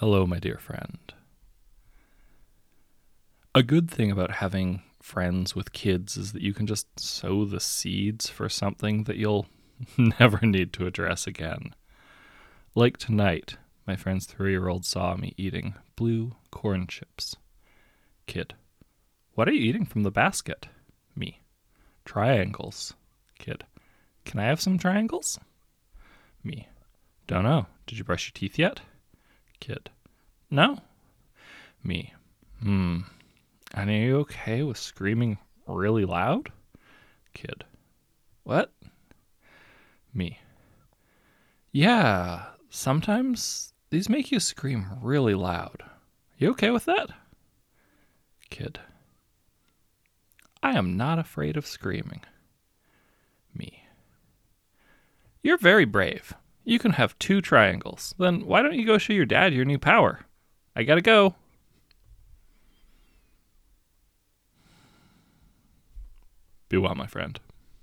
Hello, my dear friend. A good thing about having friends with kids is that you can just sow the seeds for something that you'll never need to address again. Like tonight, my friend's three year old saw me eating blue corn chips. Kid, what are you eating from the basket? Me, triangles. Kid, can I have some triangles? Me, don't know. Did you brush your teeth yet? Kid, no. Me, hmm. And are you okay with screaming really loud? Kid, what? Me, yeah, sometimes these make you scream really loud. You okay with that? Kid, I am not afraid of screaming. Me, you're very brave. You can have two triangles. Then why don't you go show your dad your new power? I gotta go. Be well, my friend.